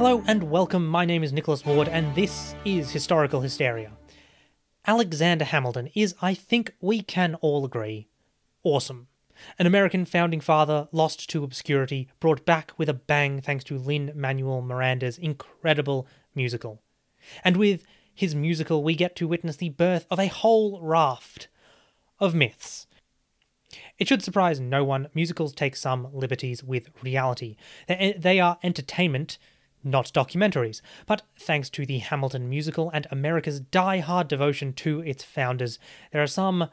Hello and welcome. My name is Nicholas Ward, and this is Historical Hysteria. Alexander Hamilton is, I think we can all agree, awesome. An American founding father lost to obscurity, brought back with a bang thanks to Lin Manuel Miranda's incredible musical. And with his musical, we get to witness the birth of a whole raft of myths. It should surprise no one, musicals take some liberties with reality. They they are entertainment, not documentaries. But thanks to the Hamilton musical and America's die-hard devotion to its founders, there are some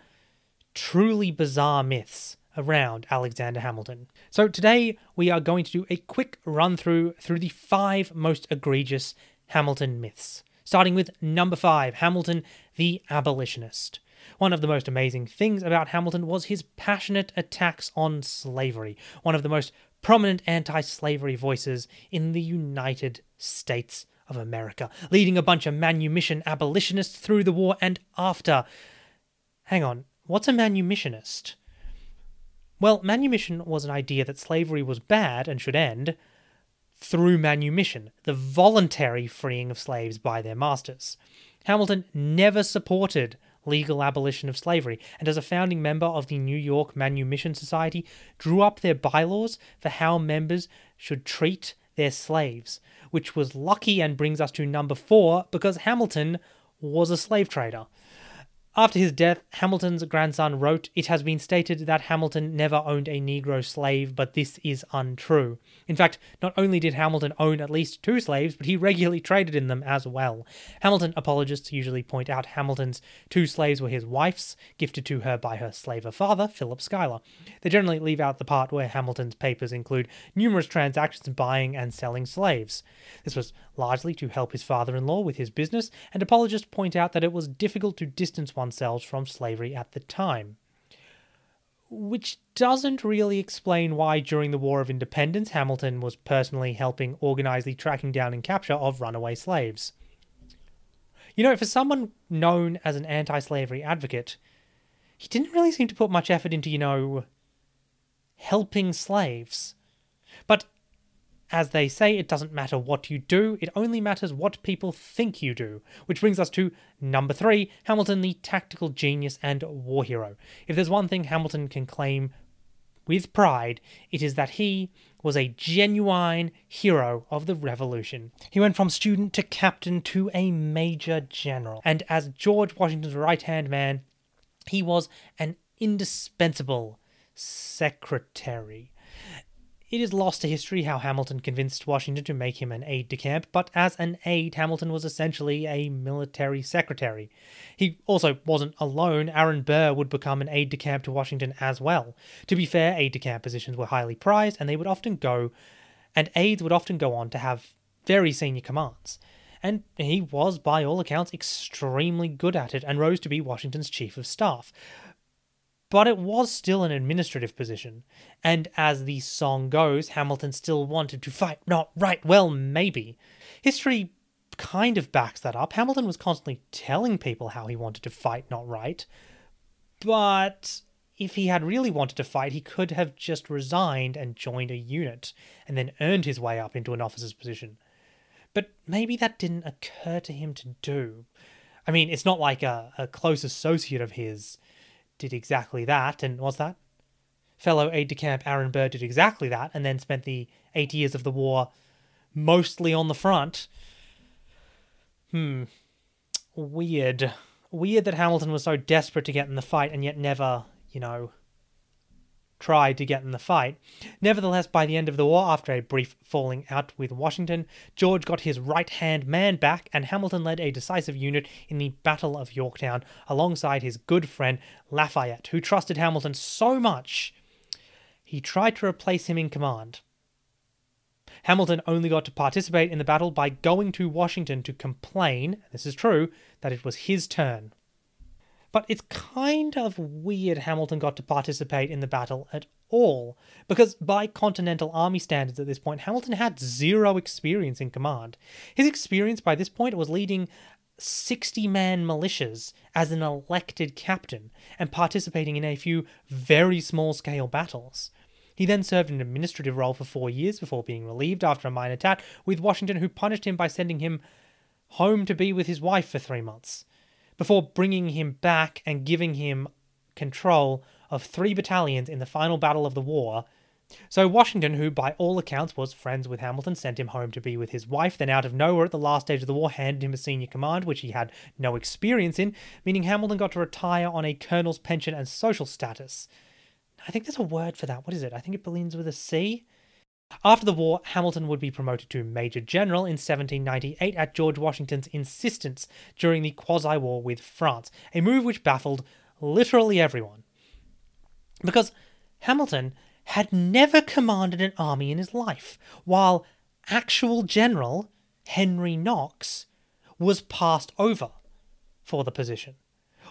truly bizarre myths around Alexander Hamilton. So today we are going to do a quick run through through the five most egregious Hamilton myths. Starting with number 5, Hamilton the abolitionist. One of the most amazing things about Hamilton was his passionate attacks on slavery, one of the most prominent anti slavery voices in the United States of America, leading a bunch of manumission abolitionists through the war and after. Hang on, what's a manumissionist? Well, manumission was an idea that slavery was bad and should end through manumission, the voluntary freeing of slaves by their masters. Hamilton never supported legal abolition of slavery, and as a founding member of the New York Manumission Society, drew up their bylaws for how members should treat their slaves, which was lucky and brings us to number four because Hamilton was a slave trader. After his death, Hamilton's grandson wrote, It has been stated that Hamilton never owned a Negro slave, but this is untrue. In fact, not only did Hamilton own at least two slaves, but he regularly traded in them as well. Hamilton apologists usually point out Hamilton's two slaves were his wife's, gifted to her by her slaver father, Philip Schuyler. They generally leave out the part where Hamilton's papers include numerous transactions buying and selling slaves. This was largely to help his father in law with his business, and apologists point out that it was difficult to distance one themselves from slavery at the time. Which doesn't really explain why, during the War of Independence, Hamilton was personally helping organize the tracking down and capture of runaway slaves. You know, for someone known as an anti slavery advocate, he didn't really seem to put much effort into, you know, helping slaves. But as they say, it doesn't matter what you do, it only matters what people think you do. Which brings us to number three Hamilton, the tactical genius and war hero. If there's one thing Hamilton can claim with pride, it is that he was a genuine hero of the revolution. He went from student to captain to a major general, and as George Washington's right hand man, he was an indispensable secretary. It is lost to history how Hamilton convinced Washington to make him an aide de camp, but as an aide, Hamilton was essentially a military secretary. He also wasn't alone. Aaron Burr would become an aide de camp to Washington as well. To be fair, aide de camp positions were highly prized, and they would often go, and aides would often go on to have very senior commands. And he was, by all accounts, extremely good at it and rose to be Washington's chief of staff but it was still an administrative position. And as the song goes, Hamilton still wanted to fight, not right. Well, maybe. History kind of backs that up. Hamilton was constantly telling people how he wanted to fight, not right. But if he had really wanted to fight, he could have just resigned and joined a unit, and then earned his way up into an officer's position. But maybe that didn't occur to him to do. I mean, it's not like a, a close associate of his did exactly that, and was that? Fellow aide de camp Aaron Burr did exactly that, and then spent the eight years of the war mostly on the front. Hmm. Weird. Weird that Hamilton was so desperate to get in the fight and yet never, you know, tried to get in the fight. Nevertheless, by the end of the war, after a brief falling out with Washington, George got his right hand man back, and Hamilton led a decisive unit in the Battle of Yorktown alongside his good friend Lafayette, who trusted Hamilton so much he tried to replace him in command. Hamilton only got to participate in the battle by going to Washington to complain, this is true, that it was his turn. But it's kind of weird Hamilton got to participate in the battle at all, because by Continental Army standards at this point, Hamilton had zero experience in command. His experience by this point was leading 60 man militias as an elected captain and participating in a few very small scale battles. He then served an administrative role for four years before being relieved after a minor tat with Washington, who punished him by sending him home to be with his wife for three months, before bringing him back and giving him control of three battalions in the final battle of the war. So Washington, who by all accounts was friends with Hamilton, sent him home to be with his wife, then out of nowhere at the last stage of the war handed him a senior command, which he had no experience in, meaning Hamilton got to retire on a colonel's pension and social status. I think there's a word for that. What is it? I think it begins with a C. After the war, Hamilton would be promoted to Major General in 1798 at George Washington's insistence during the quasi war with France, a move which baffled literally everyone. Because Hamilton had never commanded an army in his life, while actual General Henry Knox was passed over for the position.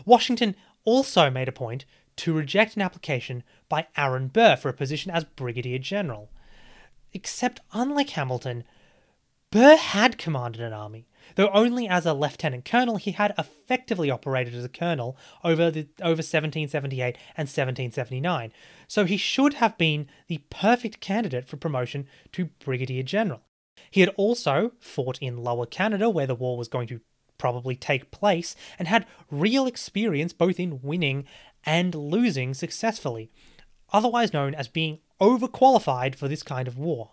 Washington also made a point to reject an application by Aaron Burr for a position as Brigadier General. Except, unlike Hamilton, Burr had commanded an army, though only as a lieutenant colonel, he had effectively operated as a colonel over the over 1778 and 1779. So he should have been the perfect candidate for promotion to brigadier general. He had also fought in Lower Canada, where the war was going to probably take place, and had real experience both in winning and losing successfully, otherwise known as being overqualified for this kind of war.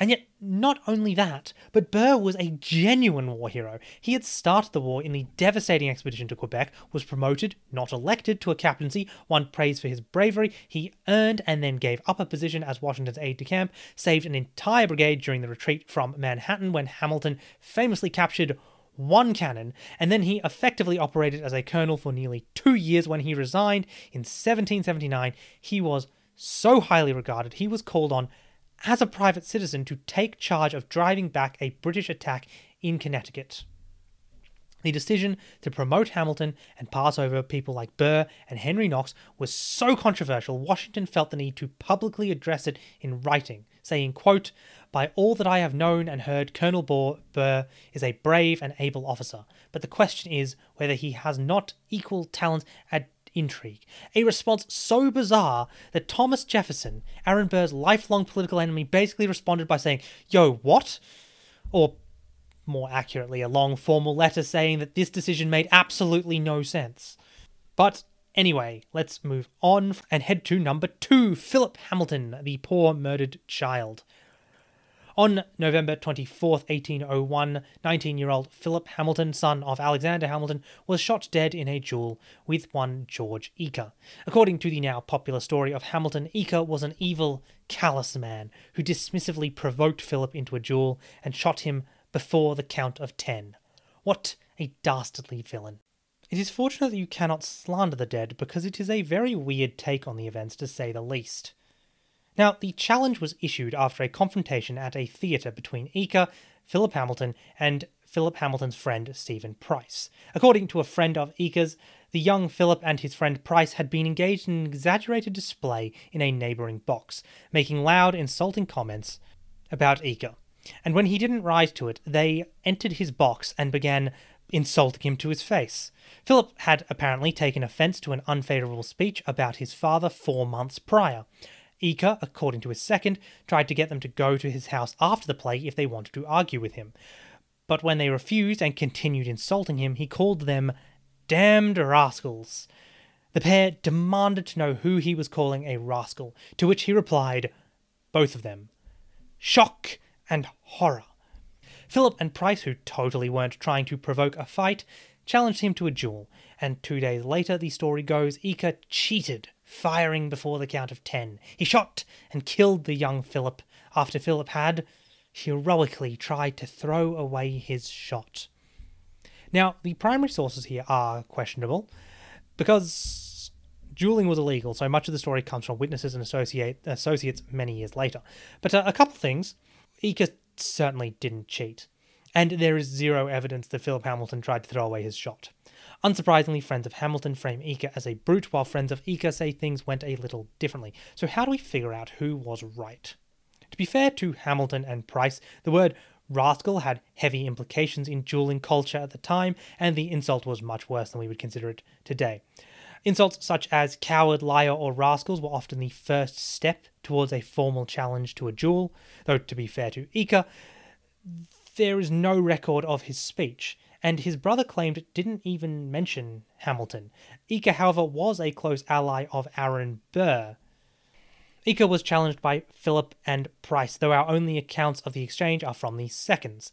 And yet, not only that, but Burr was a genuine war hero. He had started the war in the devastating expedition to Quebec, was promoted, not elected, to a captaincy, won praise for his bravery, he earned and then gave up a position as Washington's aide de camp, saved an entire brigade during the retreat from Manhattan when Hamilton famously captured one cannon, and then he effectively operated as a colonel for nearly two years when he resigned in 1779. He was so highly regarded, he was called on as a private citizen to take charge of driving back a British attack in Connecticut. The decision to promote Hamilton and pass over people like Burr and Henry Knox was so controversial, Washington felt the need to publicly address it in writing, saying, quote, By all that I have known and heard, Colonel Burr is a brave and able officer, but the question is whether he has not equal talent at intrigue. A response so bizarre that Thomas Jefferson, Aaron Burr's lifelong political enemy, basically responded by saying, Yo, what? Or more accurately, a long formal letter saying that this decision made absolutely no sense. But anyway, let's move on and head to number two Philip Hamilton, the poor murdered child. On November 24, 1801, 19 year old Philip Hamilton, son of Alexander Hamilton, was shot dead in a duel with one George Eacker. According to the now popular story of Hamilton, Eacker was an evil, callous man who dismissively provoked Philip into a duel and shot him before the count of ten. What a dastardly villain. It is fortunate that you cannot slander the dead because it is a very weird take on the events to say the least. Now, the challenge was issued after a confrontation at a theatre between Eacker, Philip Hamilton, and Philip Hamilton's friend Stephen Price. According to a friend of Eacker's, the young Philip and his friend Price had been engaged in an exaggerated display in a neighbouring box, making loud, insulting comments about Eacker. And when he didn't rise to it, they entered his box and began insulting him to his face. Philip had apparently taken offence to an unfavourable speech about his father four months prior. Eacker, according to his second, tried to get them to go to his house after the play if they wanted to argue with him. But when they refused and continued insulting him, he called them damned rascals. The pair demanded to know who he was calling a rascal, to which he replied, both of them. Shock and horror. Philip and Price, who totally weren't trying to provoke a fight, challenged him to a duel, and two days later, the story goes, Eacker cheated firing before the count of ten. He shot and killed the young Philip after Philip had heroically tried to throw away his shot. Now, the primary sources here are questionable because dueling was illegal, so much of the story comes from witnesses and associate, associates many years later. But uh, a couple things Eacker certainly didn't cheat, and there is zero evidence that Philip Hamilton tried to throw away his shot. Unsurprisingly, friends of Hamilton frame Eacker as a brute, while friends of Eacker say things went a little differently. So, how do we figure out who was right? To be fair to Hamilton and Price, the word rascal had heavy implications in dueling culture at the time, and the insult was much worse than we would consider it today. Insults such as coward, liar, or rascals were often the first step towards a formal challenge to a duel, though to be fair to Eacker, there is no record of his speech, and his brother claimed didn't even mention Hamilton. Eacker, however, was a close ally of Aaron Burr. Eacker was challenged by Philip and Price, though our only accounts of the exchange are from the seconds.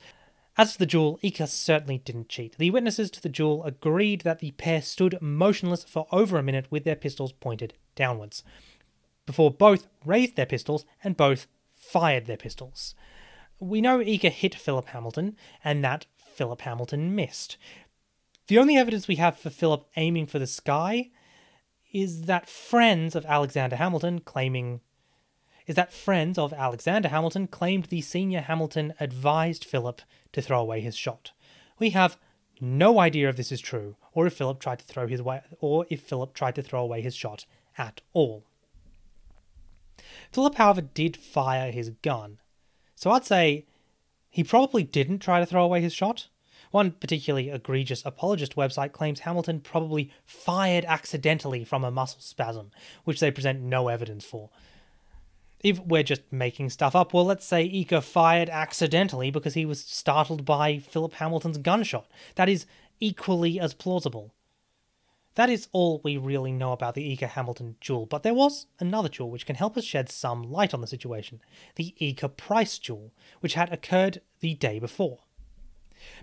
As for the duel, Eacker certainly didn't cheat. The witnesses to the duel agreed that the pair stood motionless for over a minute with their pistols pointed downwards, before both raised their pistols and both fired their pistols. We know Eacker hit Philip Hamilton, and that Philip Hamilton missed. The only evidence we have for Philip aiming for the sky is that friends of Alexander Hamilton claiming is that friends of Alexander Hamilton claimed the senior Hamilton advised Philip to throw away his shot. We have no idea if this is true, or if Philip tried to throw his way, or if Philip tried to throw away his shot at all. Philip, however, did fire his gun, so I'd say he probably didn't try to throw away his shot. One particularly egregious apologist website claims Hamilton probably fired accidentally from a muscle spasm, which they present no evidence for. If we're just making stuff up, well, let's say Eacker fired accidentally because he was startled by Philip Hamilton's gunshot. That is equally as plausible. That is all we really know about the Eacker Hamilton duel, but there was another duel which can help us shed some light on the situation the Eacker Price duel, which had occurred the day before.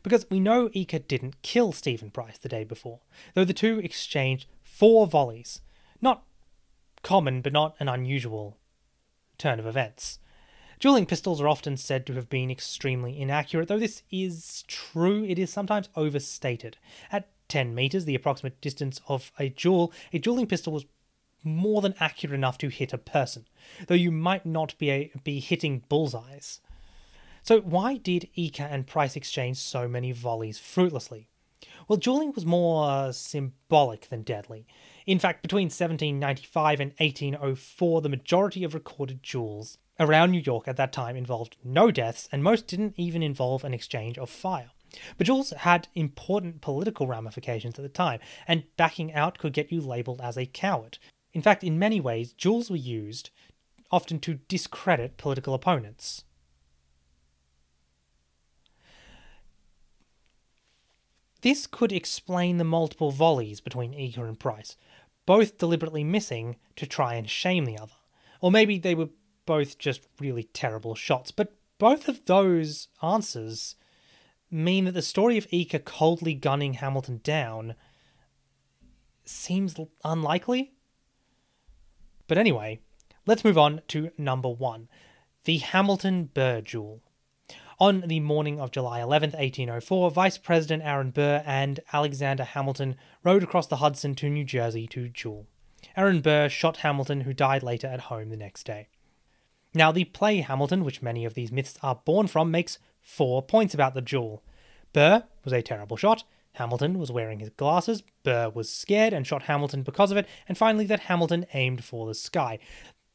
Because we know Eacker didn't kill Stephen Price the day before, though the two exchanged four volleys. Not common, but not an unusual turn of events. Dueling pistols are often said to have been extremely inaccurate, though this is true, it is sometimes overstated. At 10 meters, the approximate distance of a duel, a dueling pistol was more than accurate enough to hit a person, though you might not be, a, be hitting bullseyes. So, why did Eacker and Price exchange so many volleys fruitlessly? Well, dueling was more uh, symbolic than deadly. In fact, between 1795 and 1804, the majority of recorded duels around New York at that time involved no deaths, and most didn't even involve an exchange of fire. But duels had important political ramifications at the time, and backing out could get you labelled as a coward. In fact, in many ways, duels were used often to discredit political opponents. This could explain the multiple volleys between Eacker and Price, both deliberately missing to try and shame the other. Or maybe they were both just really terrible shots, but both of those answers mean that the story of Eacker coldly gunning Hamilton down seems unlikely. But anyway, let's move on to number one the Hamilton Burr duel. On the morning of July 11, 1804, Vice President Aaron Burr and Alexander Hamilton rode across the Hudson to New Jersey to duel. Aaron Burr shot Hamilton, who died later at home the next day. Now, the play Hamilton, which many of these myths are born from, makes four points about the duel. Burr was a terrible shot, Hamilton was wearing his glasses, Burr was scared and shot Hamilton because of it, and finally that Hamilton aimed for the sky.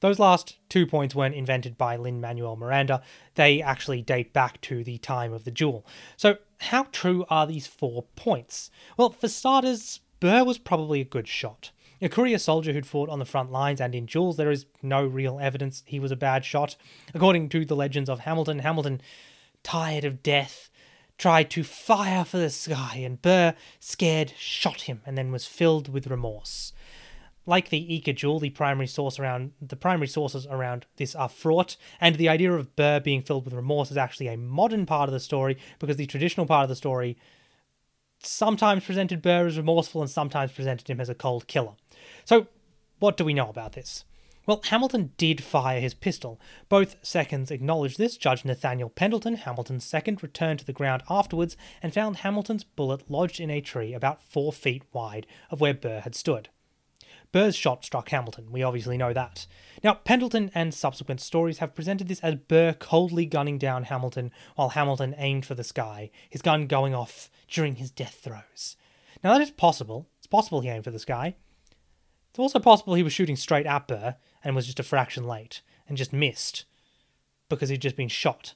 Those last two points weren't invented by Lin Manuel Miranda, they actually date back to the time of the duel. So, how true are these four points? Well, for starters, Burr was probably a good shot. A career soldier who'd fought on the front lines and in duels, there is no real evidence he was a bad shot. According to the legends of Hamilton, Hamilton, tired of death, tried to fire for the sky, and Burr, scared, shot him and then was filled with remorse. Like the duel, the primary source around the primary sources around this are fraught, and the idea of Burr being filled with remorse is actually a modern part of the story because the traditional part of the story sometimes presented Burr as remorseful and sometimes presented him as a cold killer. So, what do we know about this? Well, Hamilton did fire his pistol. Both seconds acknowledged this. Judge Nathaniel Pendleton, Hamilton's second, returned to the ground afterwards and found Hamilton's bullet lodged in a tree about four feet wide of where Burr had stood. Burr's shot struck Hamilton, we obviously know that. Now, Pendleton and subsequent stories have presented this as Burr coldly gunning down Hamilton while Hamilton aimed for the sky, his gun going off during his death throes. Now, that is possible. It's possible he aimed for the sky. It's also possible he was shooting straight at Burr and was just a fraction late and just missed because he'd just been shot.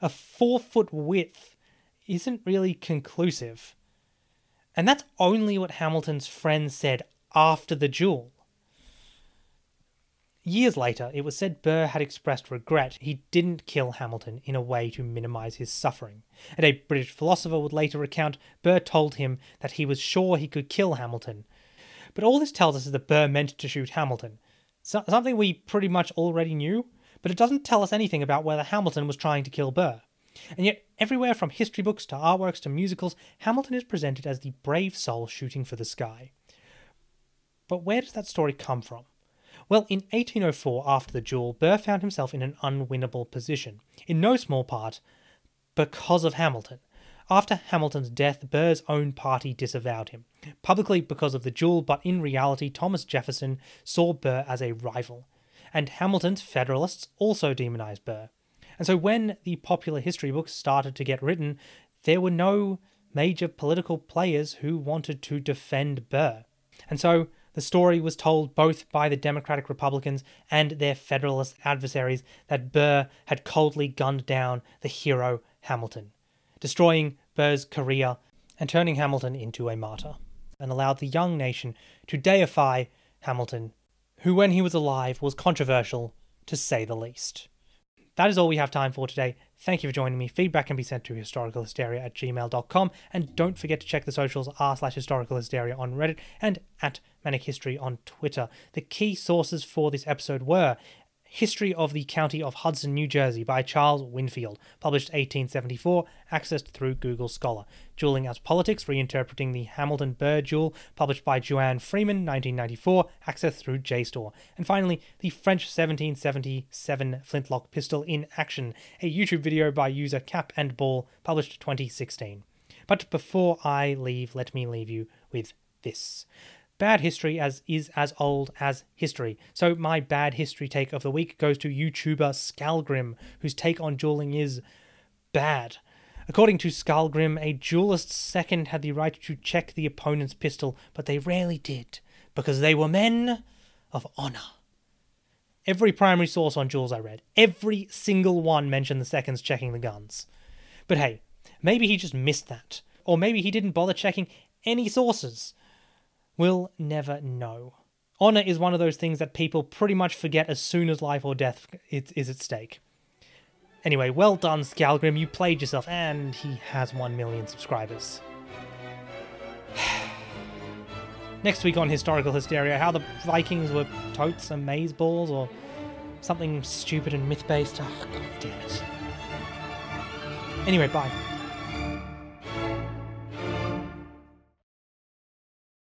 A four foot width isn't really conclusive. And that's only what Hamilton's friends said after the duel. Years later, it was said Burr had expressed regret he didn't kill Hamilton in a way to minimize his suffering. And a British philosopher would later recount Burr told him that he was sure he could kill Hamilton. But all this tells us is that Burr meant to shoot Hamilton, so- something we pretty much already knew, but it doesn't tell us anything about whether Hamilton was trying to kill Burr. And yet, everywhere from history books to artworks to musicals, Hamilton is presented as the brave soul shooting for the sky. But where does that story come from? Well, in 1804, after the duel, Burr found himself in an unwinnable position, in no small part because of Hamilton. After Hamilton's death, Burr's own party disavowed him, publicly because of the duel, but in reality, Thomas Jefferson saw Burr as a rival, and Hamilton's Federalists also demonized Burr. And so when the popular history books started to get written, there were no major political players who wanted to defend Burr. And so the story was told both by the Democratic Republicans and their Federalist adversaries that Burr had coldly gunned down the hero Hamilton, destroying Burr's career and turning Hamilton into a martyr, and allowed the young nation to deify Hamilton, who, when he was alive, was controversial to say the least. That is all we have time for today. Thank you for joining me. Feedback can be sent to historicalhysteria at gmail.com. And don't forget to check the socials r slash historicalhysteria on Reddit and at Manic History on Twitter. The key sources for this episode were History of the County of Hudson, New Jersey by Charles Winfield, published 1874, accessed through Google Scholar. Dueling as Politics, Reinterpreting the Hamilton Burr Duel, published by Joanne Freeman, 1994, accessed through JSTOR. And finally, the French 1777 Flintlock Pistol in Action, a YouTube video by user Cap and Ball, published 2016. But before I leave, let me leave you with this. Bad history as is as old as history. So my bad history take of the week goes to YouTuber Skallagrim, whose take on dueling is bad. According to Skallagrim, a duelist's second had the right to check the opponent's pistol, but they rarely did, because they were men of honor. Every primary source on duels I read, every single one mentioned the seconds checking the guns. But hey, maybe he just missed that. Or maybe he didn't bother checking any sources. We'll never know. Honor is one of those things that people pretty much forget as soon as life or death is at stake. Anyway, well done, Skallagrim, you played yourself, and he has 1 million subscribers. Next week on Historical Hysteria, how the Vikings were totes and maze balls, or something stupid and myth based. Oh, ah, God damn it. Anyway, bye.